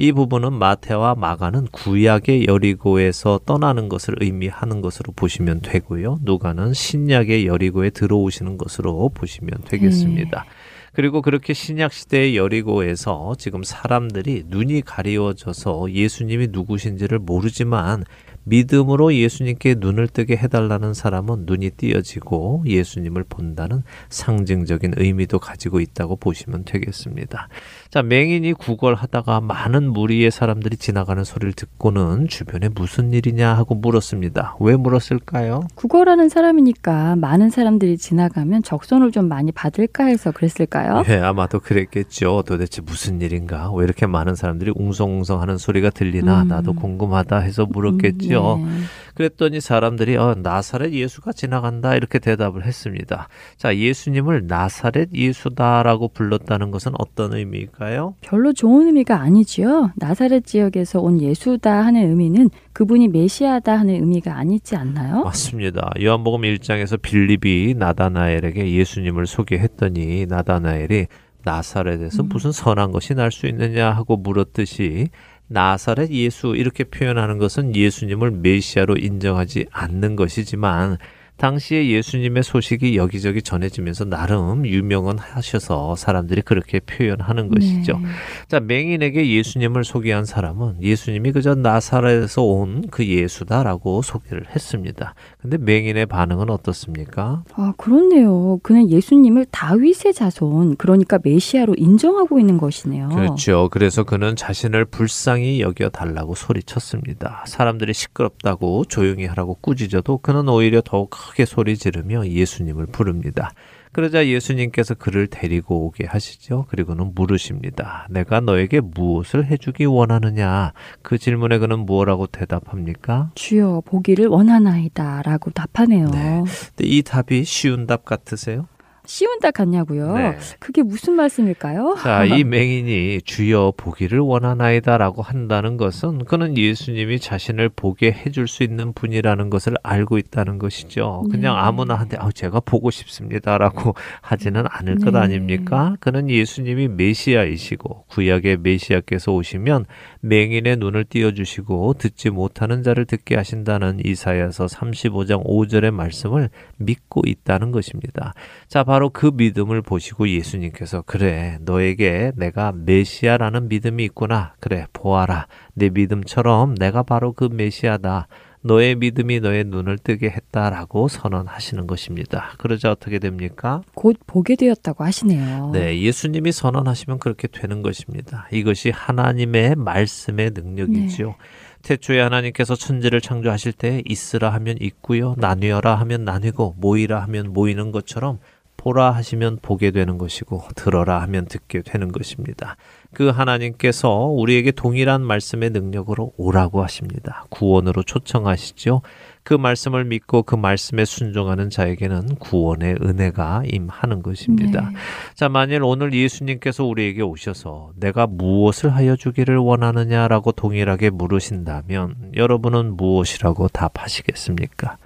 이 부분은 마태와 마가는 구약의 여리고에서 떠나는 것을 의미하는 것으로 보시면 되고요. 누가는 신약의 여리고에 들어오시는 것으로 보시면 되겠습니다. 그리고 그렇게 신약 시대의 여리고에서 지금 사람들이 눈이 가리워져서 예수님이 누구신지를 모르지만 믿음으로 예수님께 눈을 뜨게 해달라는 사람은 눈이 띄어지고 예수님을 본다는 상징적인 의미도 가지고 있다고 보시면 되겠습니다. 자, 맹인이 구걸하다가 많은 무리의 사람들이 지나가는 소리를 듣고는 주변에 무슨 일이냐 하고 물었습니다. 왜 물었을까요?
구걸하는 사람이니까 많은 사람들이 지나가면 적선을 좀 많이 받을까 해서 그랬을까요?
예, 아마도 그랬겠죠. 도대체 무슨 일인가? 왜 이렇게 많은 사람들이 웅성웅성 하는 소리가 들리나?
음.
나도 궁금하다 해서 물었겠죠.
네.
그랬더니 사람들이 어, 나사렛 예수가 지나간다 이렇게 대답을 했습니다. 자, 예수님을 나사렛 예수다라고 불렀다는 것은 어떤 의미일까요?
별로 좋은 의미가 아니지요. 나사렛 지역에서 온 예수다 하는 의미는 그분이 메시아다 하는 의미가 아니지 않나요?
맞습니다. 요한복음 1장에서 빌립이 나다나엘에게 예수님을 소개했더니 나다나엘 이 나사렛에서 무슨 선한 것이 날 수 있느냐 하고 물었듯이 나사렛 예수 이렇게 표현하는 것은 예수님을 메시아로 인정하지 않는 것이지만 당시에 예수님의 소식이 여기저기 전해지면서 나름 유명은 하셔서 사람들이 그렇게 표현하는 것이죠.
네.
자, 맹인에게 예수님을 소개한 사람은 예수님이 그저 나사렛에서 온 그 예수다라고 소개를 했습니다. 근데 맹인의 반응은 어떻습니까?
아, 그렇네요. 그는 예수님을 다윗의 자손, 그러니까 메시아로 인정하고 있는 것이네요.
그렇죠. 그래서 그는 자신을 불쌍히 여겨 달라고 소리쳤습니다. 사람들이 시끄럽다고 조용히 하라고 꾸짖어도 그는 오히려 더욱 크게 소리 지르며 예수님을 부릅니다. 그러자 예수님께서 그를 데리고 오게 하시죠. 그리고는 물으십니다. 내가 너에게 무엇을 해주기 원하느냐? 그 질문에 그는 무엇라고 대답합니까?
주여 보기를 원하나이다 라고 답하네요.
네. 이 답이 쉬운 답 같으세요?
쉬운 답 같냐고요?
네.
그게 무슨 말씀일까요?
자, 이 맹인이 주여 보기를 원하나이다라고 한다는 것은 그는 예수님이 자신을 보게 해줄 수 있는 분이라는 것을 알고 있다는 것이죠. 그냥
네.
아무나 한테 아, 제가 보고 싶습니다라고 하지는 않을 것
네.
아닙니까? 그는 예수님이 메시아이시고 구약의 메시아께서 오시면 맹인의 눈을 띄어주시고 듣지 못하는 자를 듣게 하신다는 이사야서 35장 5절의 말씀을 믿고 있다는 것입니다. 자, 바로 그 믿음을 보시고 예수님께서 그래, 너에게 내가 메시아라는 믿음이 있구나. 그래, 보아라. 내 믿음처럼 내가 바로 그 메시아다. 너의 믿음이 너의 눈을 뜨게 했다라고 선언하시는 것입니다. 그러자 어떻게 됩니까?
곧 보게 되었다고 하시네요.
네, 예수님이 선언하시면 그렇게 되는 것입니다. 이것이 하나님의 말씀의 능력이지요. 태초에 하나님께서 천지를 창조하실 때 있으라 하면 있고요, 나뉘어라 하면 나뉘고 모이라 하면 모이는 것처럼 보라 하시면 보게 되는 것이고 들어라 하면 듣게 되는 것입니다. 그 하나님께서 우리에게 동일한 말씀의 능력으로 오라고 하십니다. 구원으로 초청하시죠. 그 말씀을 믿고 그 말씀에 순종하는 자에게는 구원의 은혜가 임하는 것입니다.
네.
자, 만일 오늘 예수님께서 우리에게 오셔서 내가 무엇을 하여 주기를 원하느냐라고 동일하게 물으신다면 여러분은 무엇이라고 답하시겠습니까?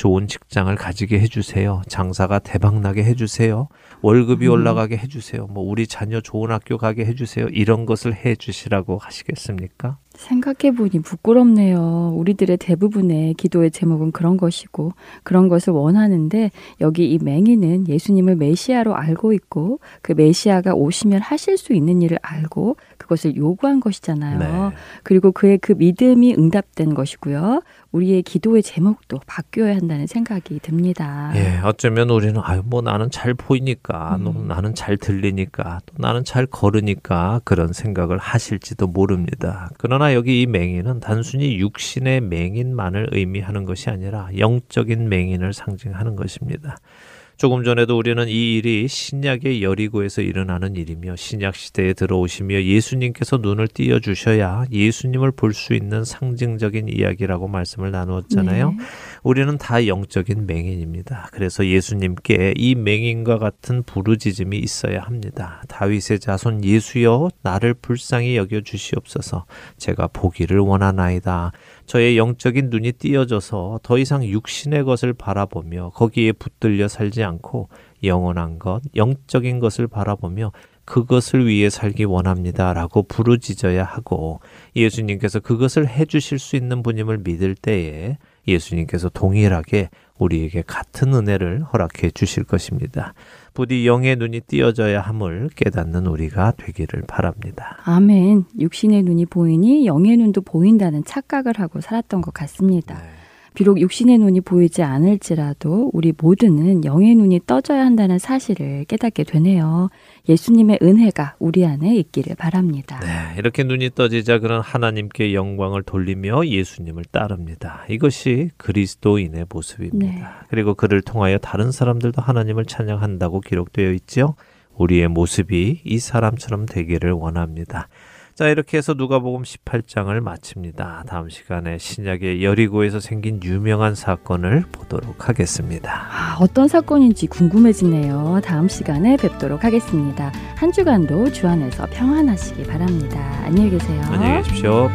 좋은 직장을 가지게 해주세요. 장사가 대박나게 해주세요. 월급이
음.
올라가게 해주세요. 뭐 우리 자녀 좋은 학교 가게 해주세요. 이런 것을 해주시라고 하시겠습니까?
생각해보니 부끄럽네요. 우리들의 대부분의 기도의 제목은 그런 것이고 그런 것을 원하는데 여기 이 맹인은 예수님을 메시아로 알고 있고 그 메시아가 오시면 하실 수 있는 일을 알고 그것을 요구한 것이잖아요.
네.
그리고 그의 그 믿음이 응답된 것이고요. 우리의 기도의 제목도 바뀌어야 한다는 생각이 듭니다.
예, 어쩌면 우리는 아유 뭐 나는 잘 보이니까,
음.
또 나는 잘 들리니까, 또 나는 잘 걸으니까 그런 생각을 하실지도 모릅니다. 그러나 여기 이 맹인은 단순히 육신의 맹인만을 의미하는 것이 아니라 영적인 맹인을 상징하는 것입니다. 조금 전에도 우리는 이 일이 신약의 여리고에서 일어나는 일이며 신약 시대에 들어오시며 예수님께서 눈을 띄어 주셔야 예수님을 볼 수 있는 상징적인 이야기라고 말씀을 나누었잖아요.
네.
우리는 다 영적인 맹인입니다. 그래서 예수님께 이 맹인과 같은 부르짖음이 있어야 합니다. 다윗의 자손 예수여 나를 불쌍히 여겨 주시옵소서. 제가 보기를 원하나이다. 저의 영적인 눈이 띄어져서 더 이상 육신의 것을 바라보며 거기에 붙들려 살지 않고 영원한 것, 영적인 것을 바라보며 그것을 위해 살기 원합니다. 라고 부르짖어야 하고 예수님께서 그것을 해주실 수 있는 분임을 믿을 때에 예수님께서 동일하게 우리에게 같은 은혜를 허락해 주실 것입니다. 부디 영의 눈이 띄어져야 함을 깨닫는 우리가 되기를 바랍니다.
아멘. 육신의 눈이 보이니 영의 눈도 보인다는 착각을 하고 살았던 것 같습니다.
네.
비록 육신의 눈이 보이지 않을지라도 우리 모두는 영의 눈이 떠져야 한다는 사실을 깨닫게 되네요. 예수님의 은혜가 우리 안에 있기를 바랍니다.
네, 이렇게 눈이 떠지자 그런 하나님께 영광을 돌리며 예수님을 따릅니다. 이것이 그리스도인의 모습입니다.
네.
그리고 그를 통하여 다른 사람들도 하나님을 찬양한다고 기록되어 있죠. 우리의 모습이 이 사람처럼 되기를 원합니다. 자, 이렇게 해서 누가복음 18장을 마칩니다. 다음 시간에 신약의 여리고에서 생긴 유명한 사건을 보도록 하겠습니다.
아, 어떤 사건인지 궁금해지네요. 다음 시간에 뵙도록 하겠습니다. 한 주간도 주 안에서 평안하시기 바랍니다. 안녕히 계세요.
안녕히 계십시오.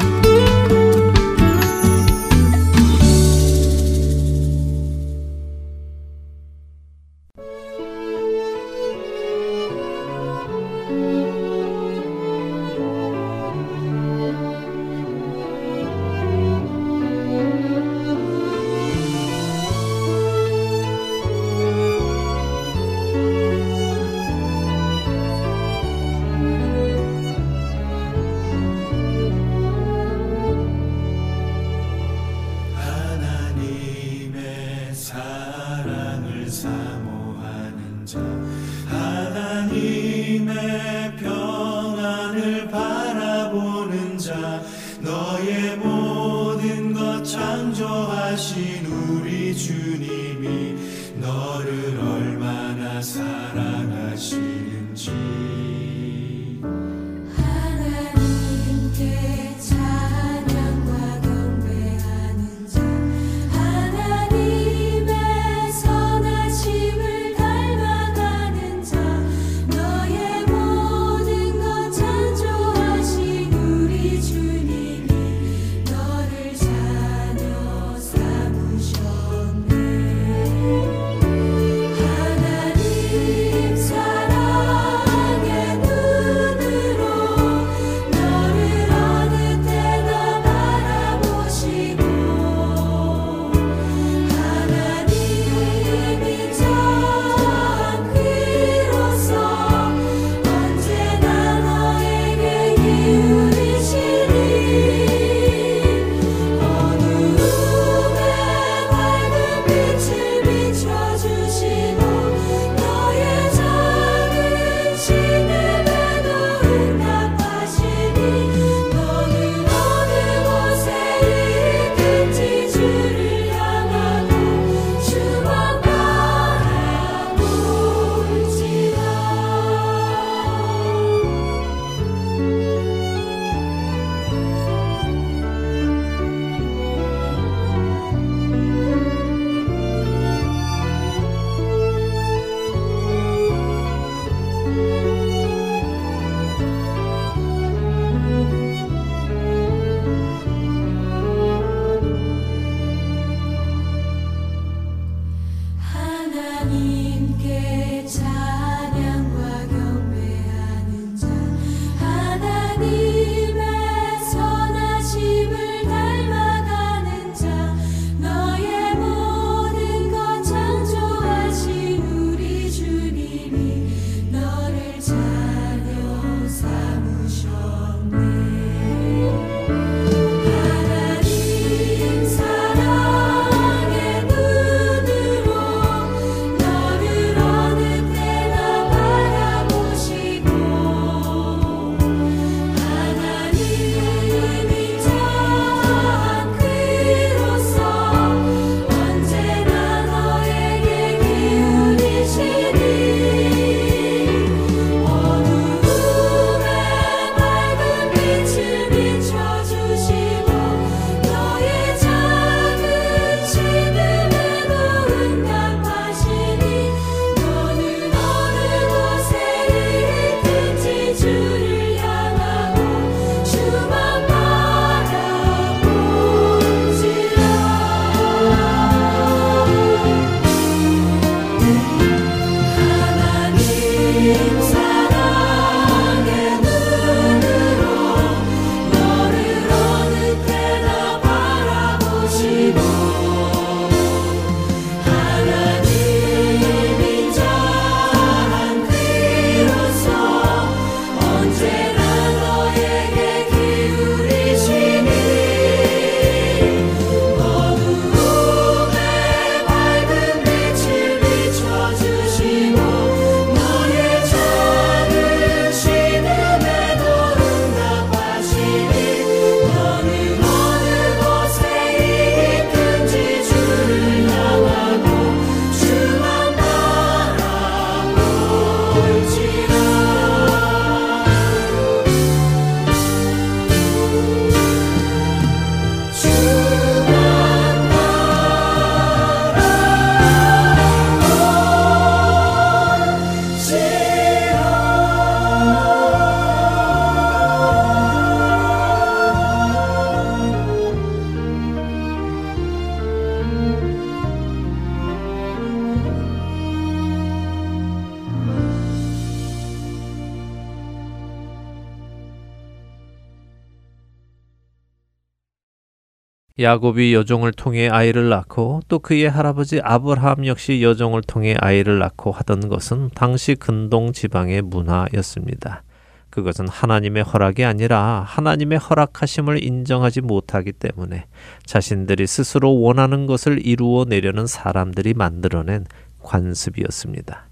야곱이 여종을 통해 아이를 낳고 또 그의 할아버지 아브라함 역시 여종을 통해 아이를 낳고 하던 것은 당시 근동 지방의 문화였습니다. 그것은 하나님의 허락이 아니라 하나님의 허락하심을 인정하지 못하기 때문에 자신들이 스스로 원하는 것을 이루어 내려는 사람들이 만들어낸 관습이었습니다.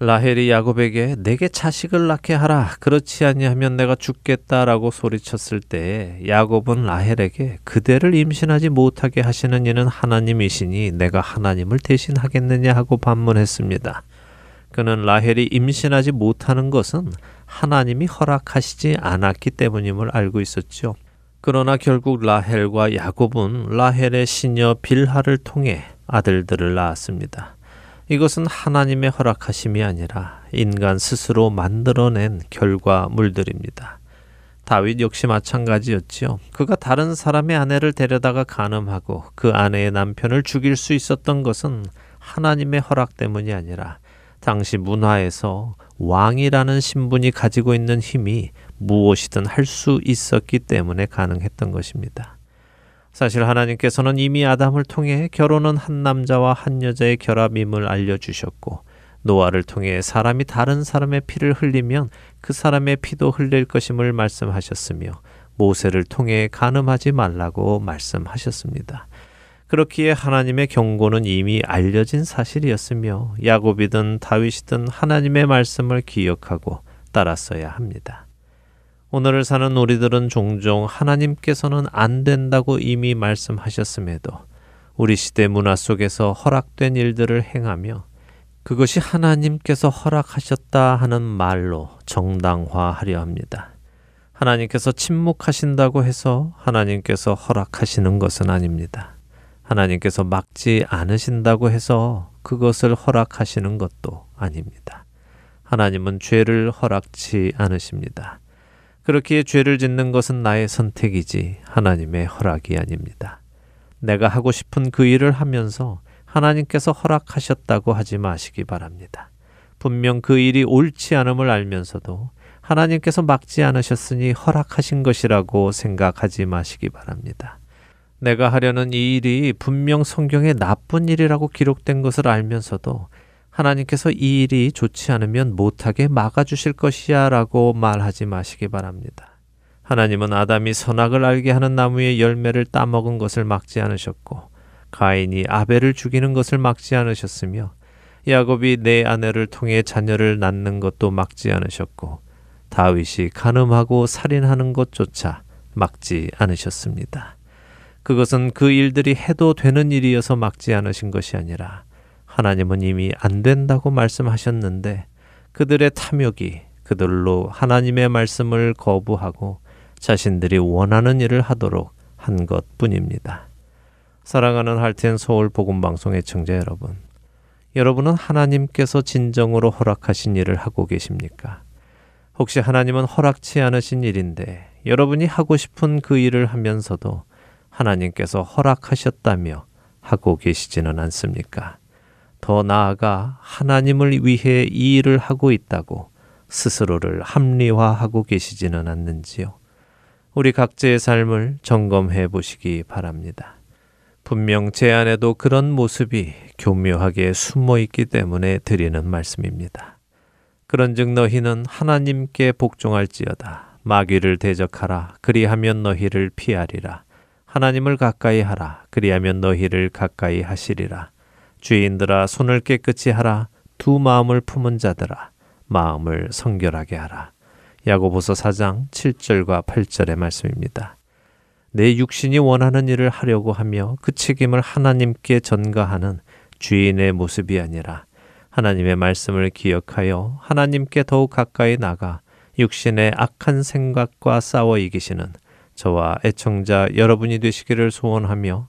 라헬이 야곱에게 내게 자식을 낳게 하라 그렇지 아니하면 내가 죽겠다라고 소리쳤을 때 야곱은 라헬에게 그대를 임신하지 못하게 하시는 이는 하나님이시니 내가 하나님을 대신하겠느냐 하고 반문했습니다. 그는 라헬이 임신하지 못하는 것은 하나님이 허락하시지 않았기 때문임을 알고 있었죠. 그러나 결국 라헬과 야곱은 라헬의 시녀 빌하를 통해 아들들을 낳았습니다. 이것은 하나님의 허락하심이 아니라 인간 스스로 만들어낸 결과물들입니다. 다윗 역시 마찬가지였지요. 그가 다른 사람의 아내를 데려다가 간음하고 그 아내의 남편을 죽일 수 있었던 것은 하나님의 허락 때문이 아니라 당시 문화에서 왕이라는 신분이 가지고 있는 힘이 무엇이든 할 수 있었기 때문에 가능했던 것입니다. 사실 하나님께서는 이미 아담을 통해 결혼은 한 남자와 한 여자의 결합임을 알려주셨고, 노아를 통해 사람이 다른 사람의 피를 흘리면 그 사람의 피도 흘릴 것임을 말씀하셨으며, 모세를 통해 간음하지 말라고 말씀하셨습니다. 그렇기에 하나님의 경고는 이미 알려진 사실이었으며, 야곱이든 다윗이든 하나님의 말씀을 기억하고 따랐어야 합니다. 오늘을 사는 우리들은 종종 하나님께서는 안 된다고 이미 말씀하셨음에도 우리 시대 문화 속에서 허락된 일들을 행하며 그것이 하나님께서 허락하셨다 하는 말로 정당화하려 합니다. 하나님께서 침묵하신다고 해서 하나님께서 허락하시는 것은 아닙니다. 하나님께서 막지 않으신다고 해서 그것을 허락하시는 것도 아닙니다. 하나님은 죄를 허락치 않으십니다. 그렇기에 죄를 짓는 것은 나의 선택이지 하나님의 허락이 아닙니다. 내가 하고 싶은 그 일을 하면서 하나님께서 허락하셨다고 하지 마시기 바랍니다. 분명 그 일이 옳지 않음을 알면서도 하나님께서 막지 않으셨으니 허락하신 것이라고 생각하지 마시기 바랍니다. 내가 하려는 이 일이 분명 성경에 나쁜 일이라고 기록된 것을 알면서도 하나님께서 이 일이 좋지 않으면 못하게 막아주실 것이야 라고 말하지 마시기 바랍니다. 하나님은 아담이 선악을 알게 하는 나무의 열매를 따먹은 것을 막지 않으셨고, 가인이 아벨을 죽이는 것을 막지 않으셨으며, 야곱이 내 아내를 통해 자녀를 낳는 것도 막지 않으셨고, 다윗이 간음하고 살인하는 것조차 막지 않으셨습니다. 그것은 그 일들이 해도 되는 일이어서 막지 않으신 것이 아니라 하나님은 이미 안 된다고 말씀하셨는데 그들의 탐욕이 그들로 하나님의 말씀을 거부하고 자신들이 원하는 일을 하도록 한 것 뿐입니다. 사랑하는 할텐 서울 복음 방송의 청자 여러분. 여러분은 하나님께서 진정으로 허락하신 일을 하고 계십니까? 혹시 하나님은 허락치 않으신 일인데 여러분이 하고 싶은 그 일을 하면서도 하나님께서 허락하셨다며 하고 계시지는 않습니까? 더 나아가 하나님을 위해 이 일을 하고 있다고 스스로를 합리화하고 계시지는 않는지요. 우리 각자의 삶을 점검해 보시기 바랍니다. 분명 제 안에도 그런 모습이 교묘하게 숨어 있기 때문에 드리는 말씀입니다. 그런즉 너희는 하나님께 복종할지어다. 마귀를 대적하라. 그리하면 너희를 피하리라. 하나님을 가까이 하라. 그리하면 너희를 가까이 하시리라. 주인들아 손을 깨끗이 하라 두 마음을 품은 자들아 마음을 성결하게 하라. 야고보서 4장 7절과 8절의 말씀입니다. 내 육신이 원하는 일을 하려고 하며 그 책임을 하나님께 전가하는 주인의 모습이 아니라 하나님의 말씀을 기억하여 하나님께 더욱 가까이 나가 육신의 악한 생각과 싸워 이기시는 저와 애청자 여러분이 되시기를 소원하며